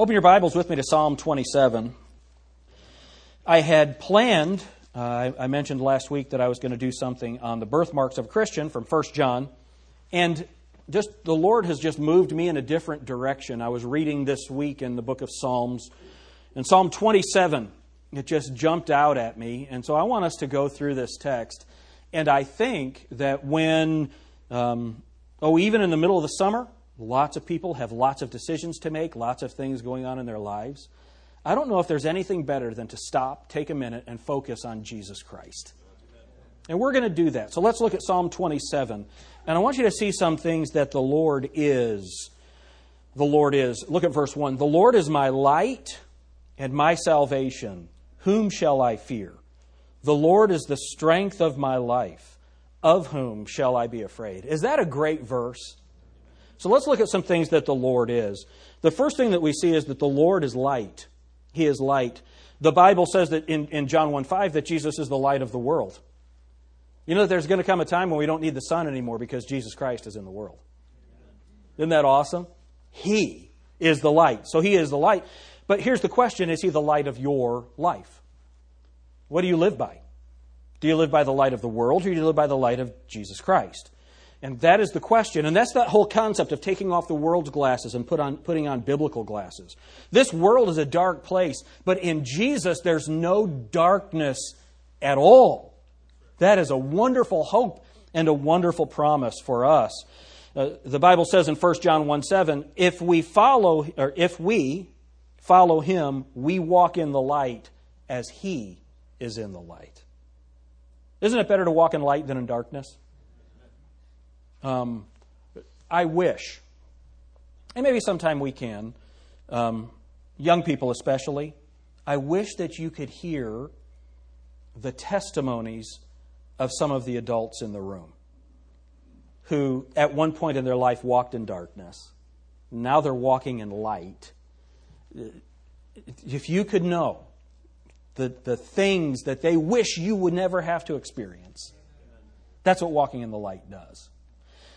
Open your Bibles with me to Psalm 27. I had planned, uh, I mentioned last week that I was going to do something on the birthmarks of a Christian from 1 John. And just the Lord has just moved me in a different direction. I was reading this week in the book of Psalms, and Psalm 27, it just jumped out at me. And so I want us to go through this text. And I think that when, um, oh, even in the middle of the summer, lots of people have lots of decisions to make, lots of things going on in their lives. I don't know if there's anything better than to stop, take a minute, and focus on Jesus Christ. And we're going to do that. So let's look at Psalm 27. And I want you to see some things that the Lord is. The Lord is. Look at verse 1. The Lord is my light and my salvation. Whom shall I fear? The Lord is the strength of my life. Of whom shall I be afraid? Is that a great verse? So let's look at some things that the Lord is. The first thing that we see is that the Lord is light. He is light. The Bible says that in, in John 1 5 that Jesus is the light of the world. You know, that there's going to come a time when we don't need the sun anymore because Jesus Christ is in the world. Isn't that awesome? He is the light. So He is the light. But here's the question Is He the light of your life? What do you live by? Do you live by the light of the world or do you live by the light of Jesus Christ? And that is the question. And that's that whole concept of taking off the world's glasses and put on, putting on biblical glasses. This world is a dark place, but in Jesus, there's no darkness at all. That is a wonderful hope and a wonderful promise for us. Uh, the Bible says in 1 John 1 7, if we follow, or if we follow him, we walk in the light as he is in the light. Isn't it better to walk in light than in darkness? Um, I wish, and maybe sometime we can, um, young people especially, I wish that you could hear the testimonies of some of the adults in the room who, at one point in their life, walked in darkness. Now they're walking in light. If you could know the, the things that they wish you would never have to experience, that's what walking in the light does.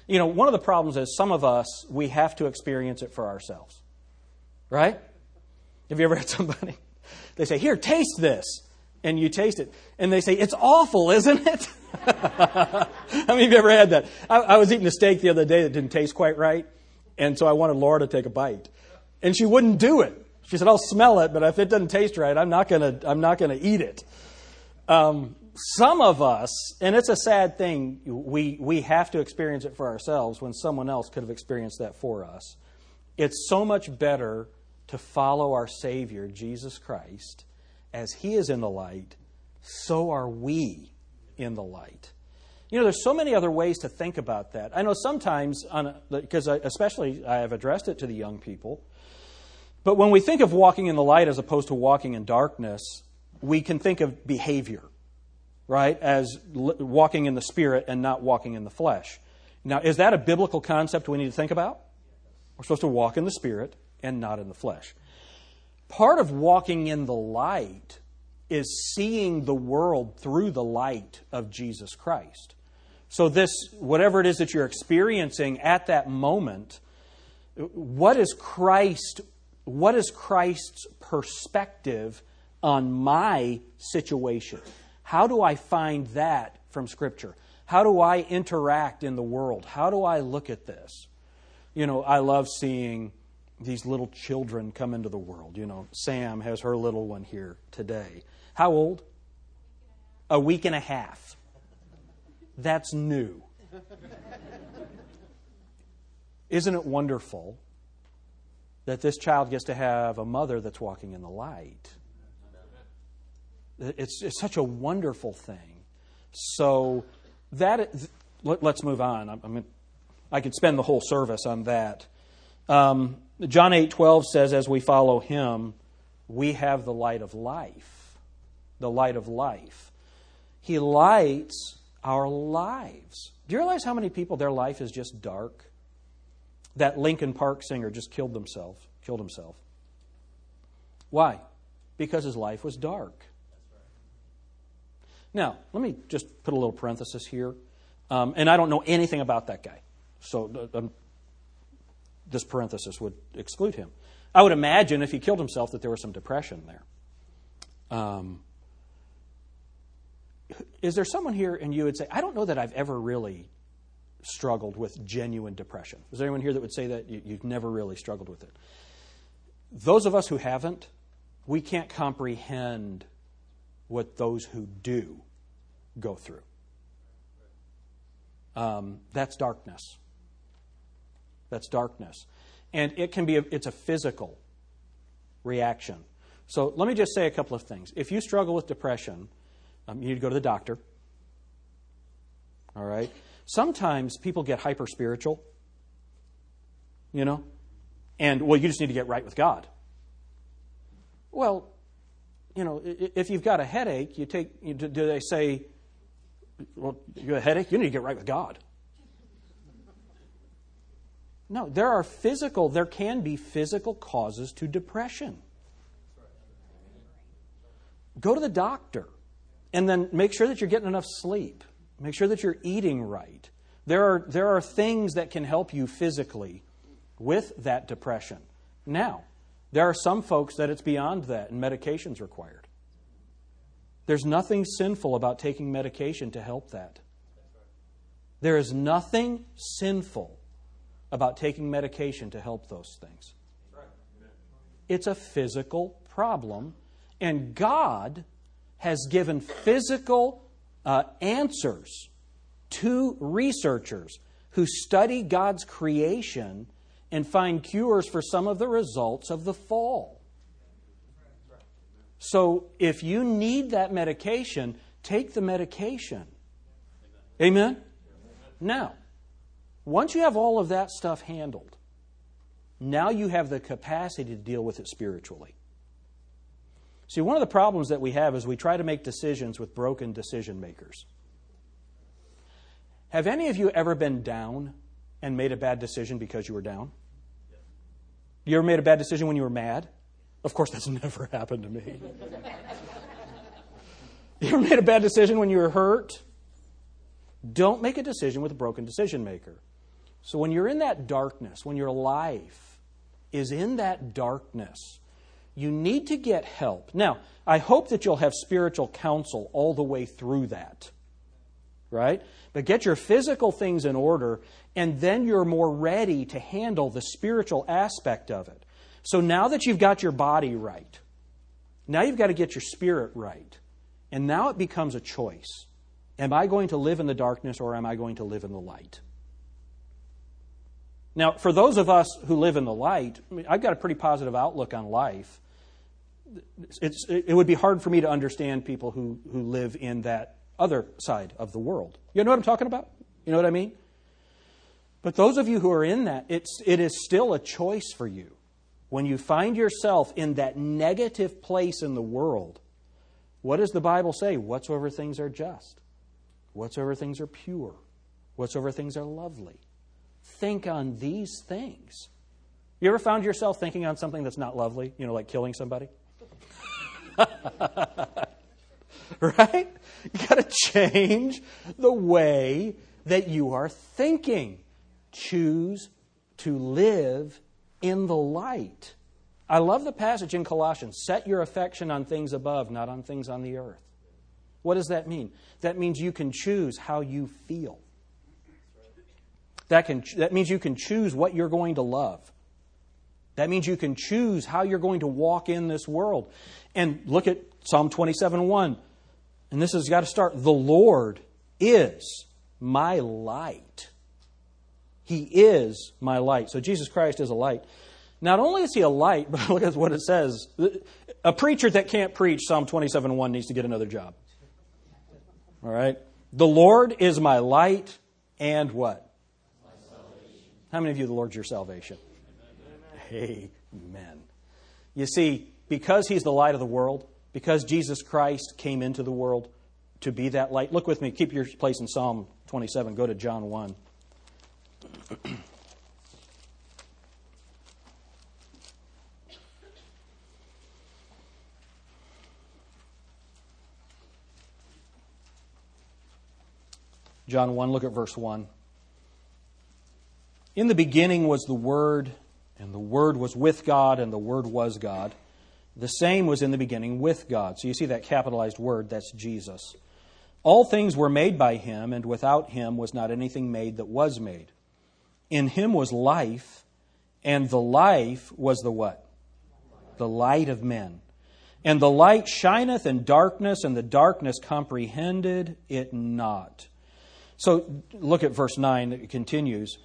You know, one of the problems is some of us, we have to experience it for ourselves. Right? Have you ever had somebody, they say, Here, taste this and you taste it, and they say, It's awful, isn't it? How many of you ever had that? I, I, was eating a steak the other day that didn't taste quite right, and so I wanted Laura to take a bite. And she wouldn't do it. She said, I'll smell it, but if it doesn't taste right, I'm not going to I'm not gonna eat it. Um, some of us, and it's a sad thing, we, we have to experience it for ourselves when someone else could have experienced that for us. It's so much better to follow our Savior, Jesus Christ, as He is in the light, so are we in the light. You know, there's so many other ways to think about that. I know sometimes, because especially I have addressed it to the young people, but when we think of walking in the light as opposed to walking in darkness, we can think of behavior, right, as walking in the spirit and not walking in the flesh. Now, is that a biblical concept we need to think about? We're supposed to walk in the spirit and not in the flesh. Part of walking in the light is seeing the world through the light of Jesus Christ. So, this, whatever it is that you're experiencing at that moment, what is Christ, what is Christ's perspective on my situation? How do I find that from Scripture? How do I interact in the world? How do I look at this? You know, I love seeing these little children come into the world. You know, Sam has her little one here today. How old? A week and a half. That's new. Isn't it wonderful that this child gets to have a mother that's walking in the light? It's, it's such a wonderful thing. So that let, us move on. I, I, mean, I could spend the whole service on that. Um, John eight twelve says, "As we follow Him, we have the light of life." The light of life. He lights our lives. Do you realize how many people their life is just dark? That Linkin Park singer just killed himself. Killed himself. Why? Because his life was dark. Now, let me just put a little parenthesis here. Um, and I don't know anything about that guy. So uh, um, this parenthesis would exclude him. I would imagine if he killed himself that there was some depression there. Um, is there someone here and you would say, I don't know that I've ever really struggled with genuine depression? Is there anyone here that would say that you've never really struggled with it? Those of us who haven't, we can't comprehend what those who do go through. Um, that's darkness. That's darkness. And it can be, a, it's a physical reaction. So let me just say a couple of things. If you struggle with depression, um, you need to go to the doctor. All right? Sometimes people get hyper spiritual, you know, and, well, you just need to get right with God. Well, you know, if you've got a headache, you take, you, do they say, well, you have a headache? You need to get right with God. No, there are physical, there can be physical causes to depression. Go to the doctor and then make sure that you're getting enough sleep. Make sure that you're eating right. There are, there are things that can help you physically with that depression. Now, there are some folks that it's beyond that and medication's required. There's nothing sinful about taking medication to help that. There is nothing sinful about taking medication to help those things. It's a physical problem, and God has given physical uh, answers to researchers who study God's creation and find cures for some of the results of the fall. So if you need that medication, take the medication. Amen? Now, once you have all of that stuff handled, now you have the capacity to deal with it spiritually. See, one of the problems that we have is we try to make decisions with broken decision makers. Have any of you ever been down and made a bad decision because you were down? You ever made a bad decision when you were mad? Of course, that's never happened to me. you ever made a bad decision when you were hurt? Don't make a decision with a broken decision maker. So when you're in that darkness, when your life is in that darkness, you need to get help. Now, I hope that you'll have spiritual counsel all the way through that. Right? But get your physical things in order, and then you're more ready to handle the spiritual aspect of it. So now that you've got your body right, now you've got to get your spirit right. And now it becomes a choice. Am I going to live in the darkness or am I going to live in the light? Now, for those of us who live in the light, I mean, I've got a pretty positive outlook on life it's, it would be hard for me to understand people who, who live in that other side of the world. You know what I'm talking about? You know what I mean? But those of you who are in that, it's, it is still a choice for you. When you find yourself in that negative place in the world, what does the Bible say? Whatsoever things are just, whatsoever things are pure, whatsoever things are lovely. Think on these things. You ever found yourself thinking on something that's not lovely? You know, like killing somebody? right? You got to change the way that you are thinking. Choose to live in the light. I love the passage in Colossians set your affection on things above, not on things on the earth. What does that mean? That means you can choose how you feel. That, can, that means you can choose what you're going to love. That means you can choose how you're going to walk in this world. And look at Psalm 27 1. And this has got to start. The Lord is my light. He is my light. So Jesus Christ is a light. Not only is he a light, but look at what it says. A preacher that can't preach Psalm 27 1 needs to get another job. All right? The Lord is my light and what? How many of you, the Lord's your salvation? Amen. You see, because He's the light of the world, because Jesus Christ came into the world to be that light. Look with me, keep your place in Psalm 27. Go to John 1. John 1, look at verse 1. In the beginning was the Word, And the Word was with God, and the Word was God. The same was in the beginning with God. So you see that capitalized word, that's Jesus. All things were made by him, and without him was not anything made that was made. In him was life, and the life was the what? The light of men. And the light shineth in darkness, and the darkness comprehended it not. So look at verse 9, it continues,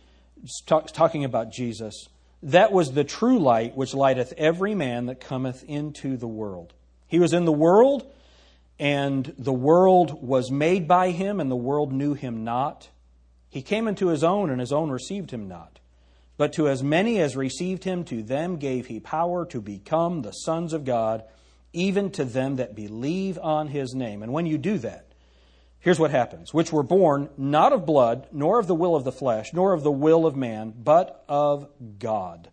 talking about Jesus. That was the true light which lighteth every man that cometh into the world. He was in the world, and the world was made by him, and the world knew him not. He came into his own, and his own received him not. But to as many as received him, to them gave he power to become the sons of God, even to them that believe on his name. And when you do that, here's what happens which were born not of blood, nor of the will of the flesh, nor of the will of man, but of God.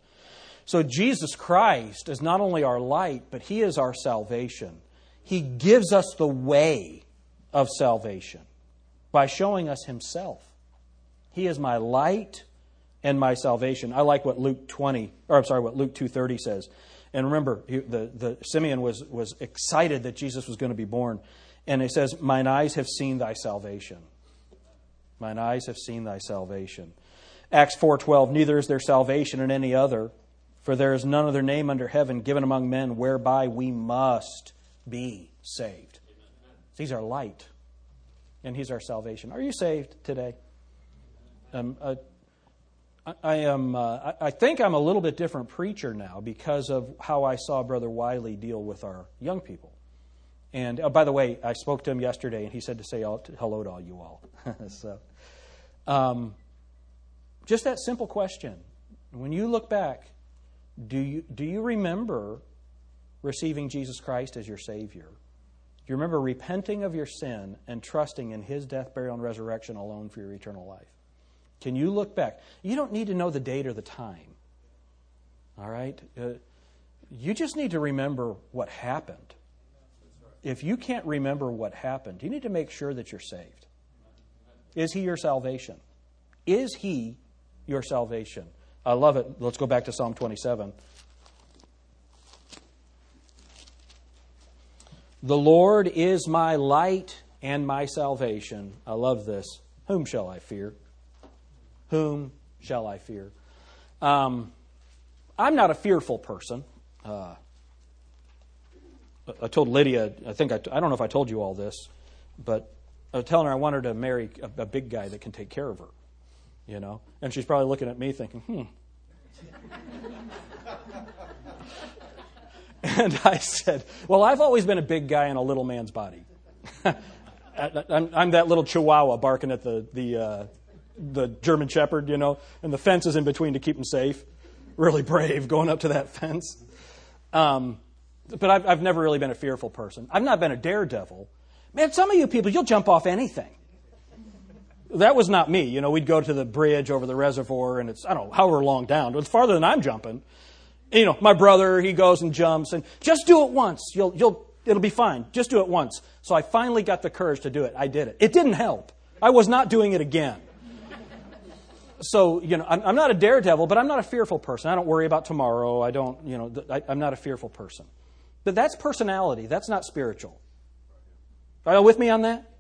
So Jesus Christ is not only our light, but he is our salvation. He gives us the way of salvation by showing us Himself. He is my light and my salvation. I like what Luke 20, or I'm sorry, what Luke 2.30 says. And remember, the, the Simeon was, was excited that Jesus was going to be born. And it says, Mine eyes have seen thy salvation. Mine eyes have seen thy salvation. Acts 4.12, Neither is there salvation in any other, for there is none other name under heaven given among men whereby we must be saved. He's our light, and He's our salvation. Are you saved today? Um, uh, I am. Uh, I think I'm a little bit different preacher now because of how I saw Brother Wiley deal with our young people. And oh, by the way, I spoke to him yesterday, and he said to say hello to all you all. so, um, just that simple question: When you look back, do you do you remember receiving Jesus Christ as your Savior. Do you remember repenting of your sin and trusting in His death, burial, and resurrection alone for your eternal life? Can you look back? You don't need to know the date or the time. All right? Uh, you just need to remember what happened. If you can't remember what happened, you need to make sure that you're saved. Is He your salvation? Is He your salvation? I love it. Let's go back to Psalm 27. The Lord is my light and my salvation. I love this. Whom shall I fear? Whom shall I fear? Um, I'm not a fearful person. Uh, I told Lydia, I think I, I don't know if I told you all this, but I was telling her I want her to marry a, a big guy that can take care of her, you know? And she's probably looking at me thinking, hmm. And I said, Well, I've always been a big guy in a little man's body. I'm, I'm, that little chihuahua barking at the, the, uh, the German shepherd, you know, and the fence is in between to keep him safe. Really brave going up to that fence. Um, but I've, I've never really been a fearful person. I've not been a daredevil. Man, some of you people, you'll jump off anything. That was not me. You know, we'd go to the bridge over the reservoir, and it's, I don't know, however long down. It's farther than I'm jumping you know, my brother, he goes and jumps, and just do it once. You'll, you'll, it'll be fine. Just do it once. So I finally got the courage to do it. I did it. It didn't help. I was not doing it again. So, you know, I'm, I'm not a daredevil, but I'm not a fearful person. I don't worry about tomorrow. I don't, you know, I, I'm not a fearful person. But that's personality. That's not spiritual. Are you with me on that?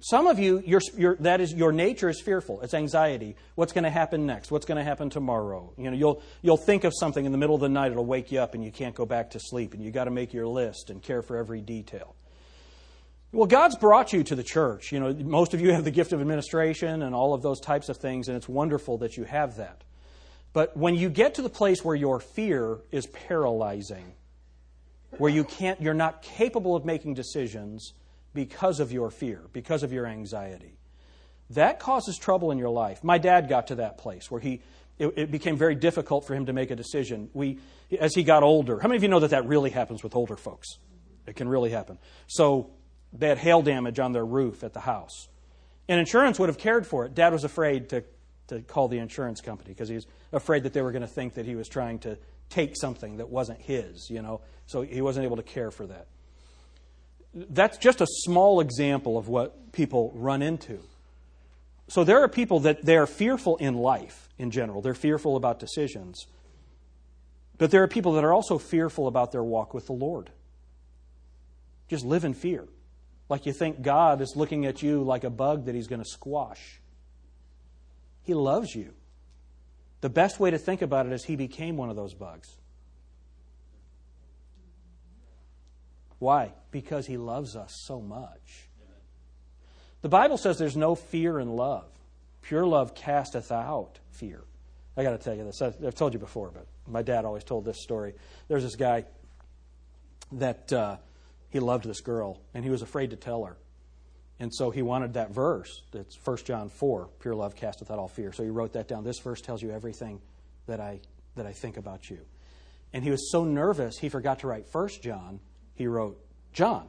Some of you, your, your, that is, your nature is fearful. It's anxiety. What's going to happen next? What's going to happen tomorrow? You know, you'll, you'll think of something in the middle of the night. It'll wake you up and you can't go back to sleep. And you've got to make your list and care for every detail. Well, God's brought you to the church. You know, most of you have the gift of administration and all of those types of things, and it's wonderful that you have that. But when you get to the place where your fear is paralyzing, where you can't, you're not capable of making decisions, because of your fear, because of your anxiety. That causes trouble in your life. My dad got to that place where he, it, it, became very difficult for him to make a decision. We, as he got older, how many of you know that that really happens with older folks? It can really happen. So they had hail damage on their roof at the house. And insurance would have cared for it. Dad was afraid to, to call the insurance company because he was afraid that they were going to think that he was trying to take something that wasn't his, you know. So he wasn't able to care for that that's just a small example of what people run into. so there are people that they're fearful in life in general. They're fearful about decisions. But there are people that are also fearful about their walk with the Lord. Just live in fear. Like you think God is looking at you like a bug that he's going to squash. He loves you. The best way to think about it is he became one of those bugs. Why? Because he loves us so much. The Bible says there's no fear in love. Pure love casteth out fear. I got to tell you this. I've told you before, but my dad always told this story. There's this guy that uh, he loved this girl, and he was afraid to tell her. And so he wanted that verse. That's 1 John 4, pure love casteth out all fear. So he wrote that down. This verse tells you everything that I, that I think about you. And he was so nervous, he forgot to write 1 John. He wrote John.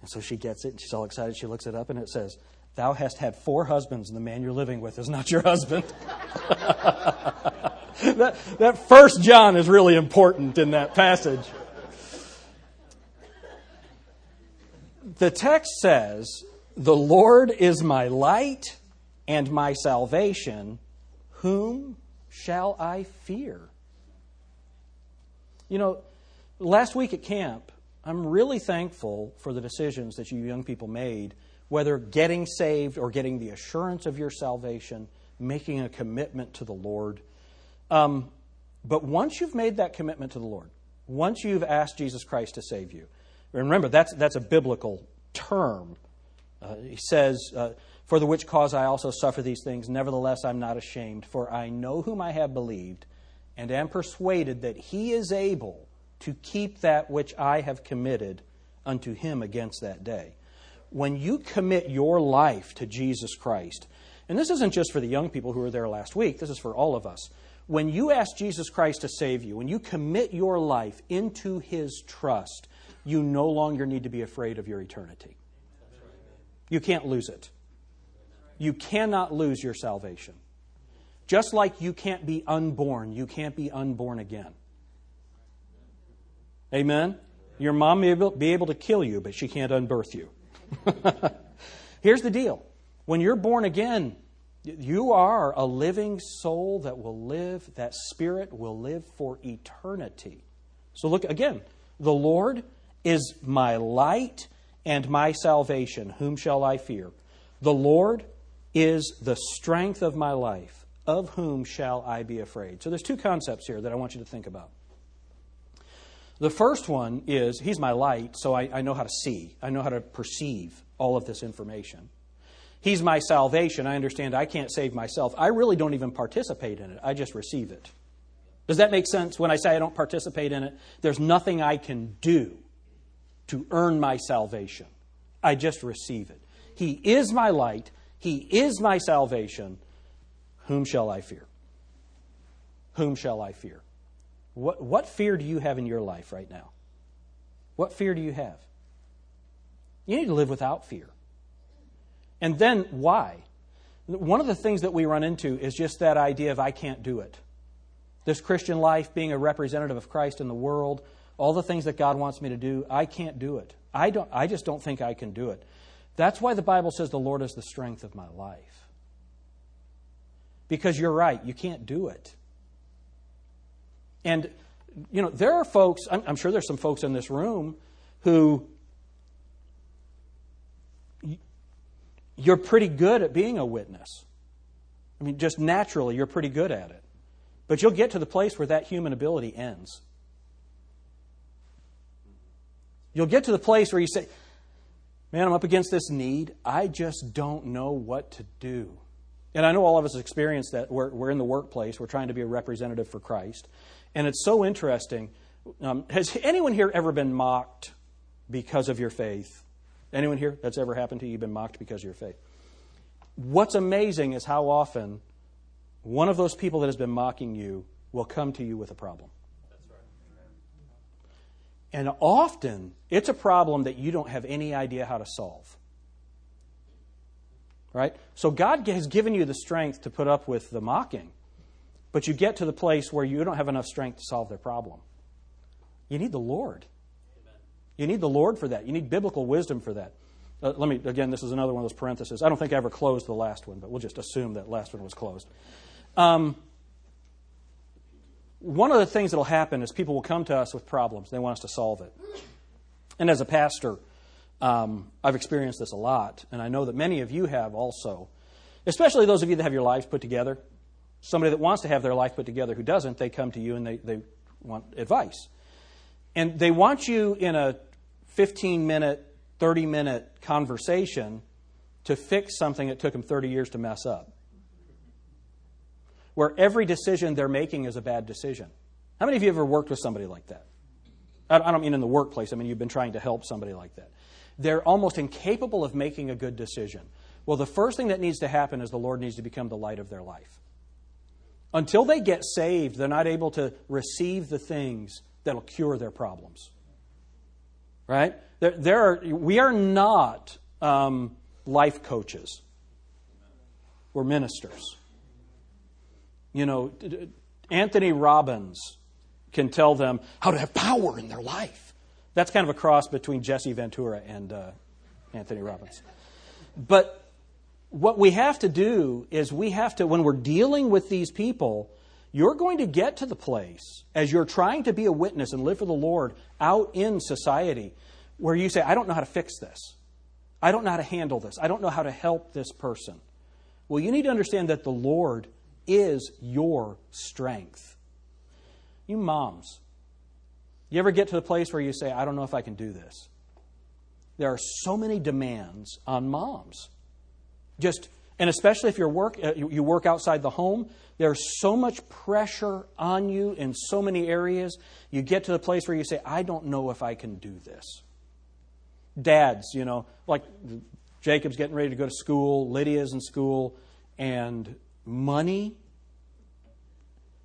And so she gets it, and she's all excited. She looks it up, and it says, Thou hast had four husbands, and the man you're living with is not your husband. that, that first John is really important in that passage. The text says, The Lord is my light and my salvation. Whom shall I fear? You know, last week at camp, I'm really thankful for the decisions that you young people made, whether getting saved or getting the assurance of your salvation, making a commitment to the Lord. Um, but once you've made that commitment to the Lord, once you've asked Jesus Christ to save you, remember that's, that's a biblical term. Uh, he says, uh, For the which cause I also suffer these things, nevertheless I'm not ashamed, for I know whom I have believed, and am persuaded that he is able to keep that which I have committed unto him against that day. When you commit your life to Jesus Christ, and this isn't just for the young people who were there last week, this is for all of us. When you ask Jesus Christ to save you, when you commit your life into his trust, you no longer need to be afraid of your eternity. You can't lose it. You cannot lose your salvation. Just like you can't be unborn, you can't be unborn again. Amen? Your mom may be able to kill you, but she can't unbirth you. Here's the deal when you're born again, you are a living soul that will live, that spirit will live for eternity. So, look again the Lord is my light and my salvation. Whom shall I fear? The Lord is the strength of my life. Of whom shall I be afraid? So, there's two concepts here that I want you to think about. The first one is He's my light, so I, I, know how to see, I know how to perceive all of this information. He's my salvation. I understand I can't save myself. I really don't even participate in it, I just receive it. Does that make sense when I say I don't participate in it? There's nothing I can do to earn my salvation. I just receive it. He is my light, He is my salvation. Whom shall I fear? Whom shall I fear? What, what fear do you have in your life right now? What fear do you have? You need to live without fear. And then why? One of the things that we run into is just that idea of I can't do it. This Christian life, being a representative of Christ in the world, all the things that God wants me to do, I can't do it. I, don't, I just don't think I can do it. That's why the Bible says the Lord is the strength of my life. Because you're right, you can't do it. And, you know, there are folks, I'm, I'm sure there's some folks in this room who you're pretty good at being a witness. I mean, just naturally, you're pretty good at it. But you'll get to the place where that human ability ends. You'll get to the place where you say, Man, I'm up against this need. I just don't know what to do. And I know all of us experience that. We're, we're in the workplace, we're trying to be a representative for Christ. And it's so interesting. Um, has anyone here ever been mocked because of your faith? Anyone here that's ever happened to you? You've been mocked because of your faith. What's amazing is how often one of those people that has been mocking you will come to you with a problem. And often it's a problem that you don't have any idea how to solve. Right? So God has given you the strength to put up with the mocking. But you get to the place where you don't have enough strength to solve their problem. You need the Lord. You need the Lord for that. You need biblical wisdom for that. uh, let me, again, this is another one of those parentheses. I don't think I ever closed the last one, but we'll just assume that last one was closed. Um, one of the things that will happen is people will come to us with problems. They want us to solve it. And as a pastor, um, I've experienced this a lot, and I know that many of you have also, especially those of you that have your lives put together. Somebody that wants to have their life put together who doesn't, they come to you and they, they want advice. And they want you in a 15 minute, 30 minute conversation to fix something that took them 30 years to mess up. Where every decision they're making is a bad decision. How many of you ever worked with somebody like that? I don't mean in the workplace, I mean you've been trying to help somebody like that. They're almost incapable of making a good decision. Well, the first thing that needs to happen is the Lord needs to become the light of their life. Until they get saved, they're not able to receive the things that'll cure their problems. Right? There, there are, we are not um, life coaches, we're ministers. You know, Anthony Robbins can tell them how to have power in their life. That's kind of a cross between Jesse Ventura and uh, Anthony Robbins. But what we have to do is we have to, when we're dealing with these people, you're going to get to the place as you're trying to be a witness and live for the Lord out in society where you say, I don't know how to fix this. I don't know how to handle this. I don't know how to help this person. Well, you need to understand that the Lord is your strength. You moms, you ever get to the place where you say, I don't know if I can do this? There are so many demands on moms. Just and especially if you work uh, you work outside the home, there's so much pressure on you in so many areas. You get to the place where you say, I don't know if I can do this. Dads, you know, like Jacob's getting ready to go to school, Lydia's in school, and money.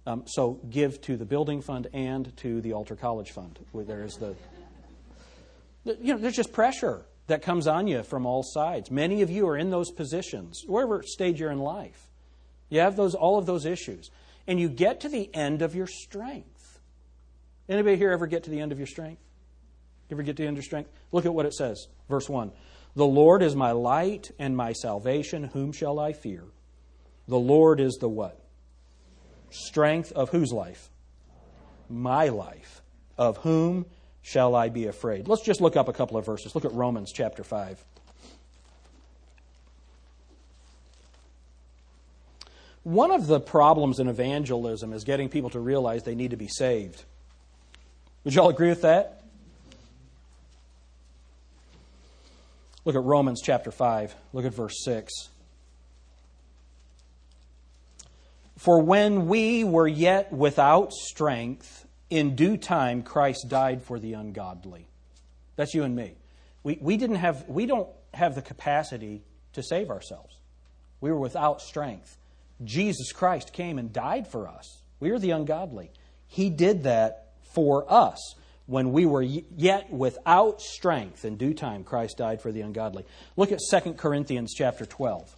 Um, so give to the building fund and to the altar college fund. Where there is the, you know, there's just pressure that comes on you from all sides. Many of you are in those positions, wherever stage you're in life. You have those, all of those issues. And you get to the end of your strength. Anybody here ever get to the end of your strength? You ever get to the end of your strength? Look at what it says. Verse 1. The Lord is my light and my salvation. Whom shall I fear? The Lord is the what? Strength of whose life? My life. Of whom shall I be afraid? Let's just look up a couple of verses. Look at Romans chapter 5. One of the problems in evangelism is getting people to realize they need to be saved. Would you all agree with that? Look at Romans chapter 5. Look at verse 6. For when we were yet without strength, in due time Christ died for the ungodly. That's you and me. We, we, didn't have, we don't have the capacity to save ourselves. We were without strength. Jesus Christ came and died for us. We are the ungodly. He did that for us. When we were yet without strength, in due time, Christ died for the ungodly. Look at 2 Corinthians chapter 12.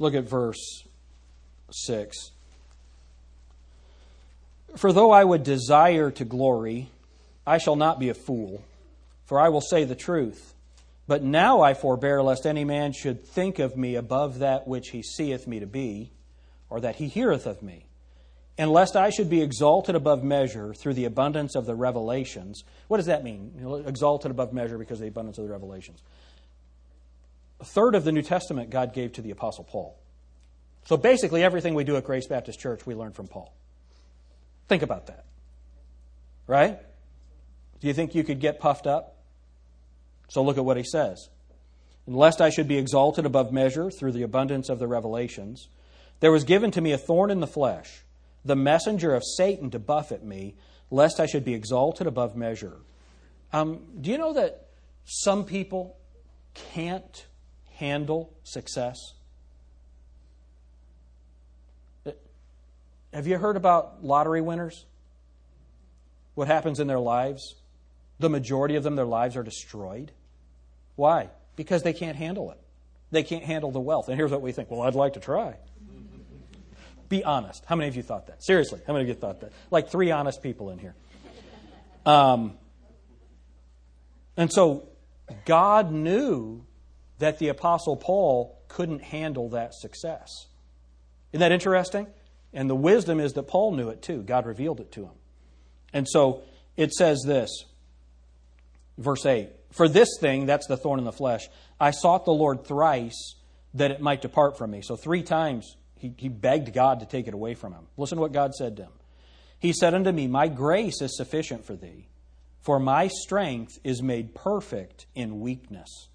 Look at verse 6. For though I would desire to glory, I shall not be a fool, for I will say the truth. But now I forbear lest any man should think of me above that which he seeth me to be, or that he heareth of me, and lest I should be exalted above measure through the abundance of the revelations. What does that mean? exalted above measure because of the abundance of the revelations a third of the New Testament God gave to the Apostle Paul. So basically, everything we do at Grace Baptist Church, we learn from Paul. Think about that. Right? Do you think you could get puffed up? So look at what he says. Lest I should be exalted above measure through the abundance of the revelations, there was given to me a thorn in the flesh, the messenger of Satan to buffet me, lest I should be exalted above measure. Um, do you know that some people can't handle success? Have you heard about lottery winners? What happens in their lives? The majority of them, their lives are destroyed. Why? Because they can't handle it. They can't handle the wealth. And here's what we think well, I'd like to try. Be honest. How many of you thought that? Seriously, how many of you thought that? Like three honest people in here. Um, and so God knew that the Apostle Paul couldn't handle that success. Isn't that interesting? And the wisdom is that Paul knew it too. God revealed it to him. And so it says this, verse 8 For this thing, that's the thorn in the flesh, I sought the Lord thrice that it might depart from me. So three times he, he begged God to take it away from him. Listen to what God said to him. He said unto me, My grace is sufficient for thee, for my strength is made perfect in weakness.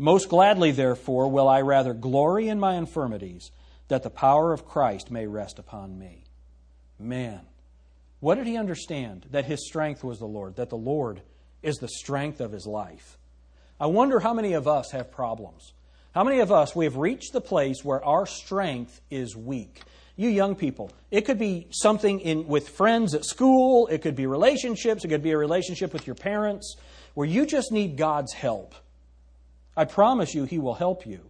Most gladly, therefore, will I rather glory in my infirmities, that the power of Christ may rest upon me. Man, what did he understand? That his strength was the Lord, that the Lord is the strength of his life. I wonder how many of us have problems. How many of us, we have reached the place where our strength is weak? You young people, it could be something in, with friends at school, it could be relationships, it could be a relationship with your parents, where you just need God's help. I promise you, He will help you.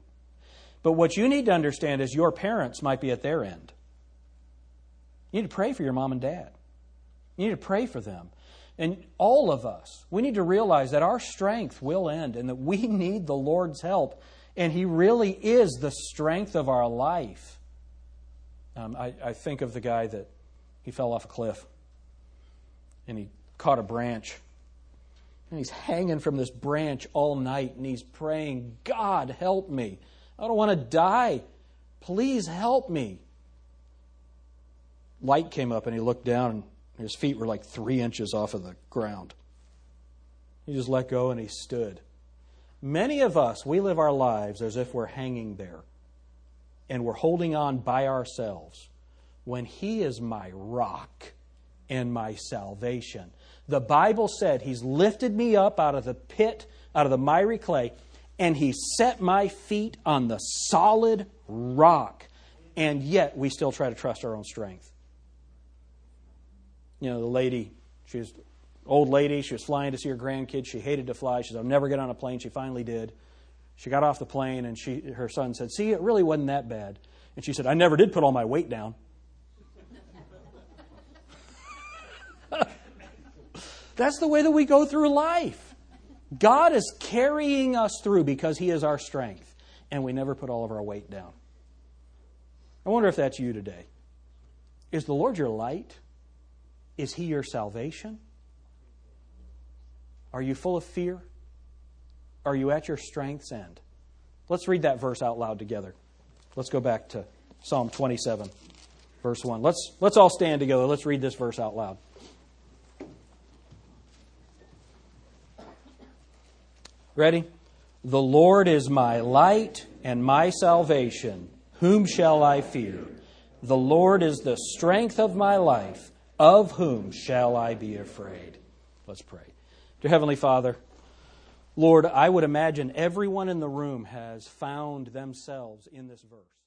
But what you need to understand is your parents might be at their end. You need to pray for your mom and dad. You need to pray for them. And all of us, we need to realize that our strength will end and that we need the Lord's help. And He really is the strength of our life. Um, I, I think of the guy that he fell off a cliff and he caught a branch. And he's hanging from this branch all night and he's praying, God, help me. I don't want to die. Please help me. Light came up and he looked down and his feet were like three inches off of the ground. He just let go and he stood. Many of us, we live our lives as if we're hanging there and we're holding on by ourselves when He is my rock and my salvation. The Bible said He's lifted me up out of the pit, out of the miry clay, and He set my feet on the solid rock. And yet we still try to trust our own strength. You know, the lady, she was old lady, she was flying to see her grandkids. She hated to fly. She said, I'll never get on a plane. She finally did. She got off the plane and she, her son said, See, it really wasn't that bad. And she said, I never did put all my weight down. That's the way that we go through life. God is carrying us through because He is our strength, and we never put all of our weight down. I wonder if that's you today. Is the Lord your light? Is He your salvation? Are you full of fear? Are you at your strength's end? Let's read that verse out loud together. Let's go back to Psalm 27, verse 1. Let's, let's all stand together. Let's read this verse out loud. Ready? The Lord is my light and my salvation. Whom shall I fear? The Lord is the strength of my life. Of whom shall I be afraid? Let's pray. Dear Heavenly Father, Lord, I would imagine everyone in the room has found themselves in this verse.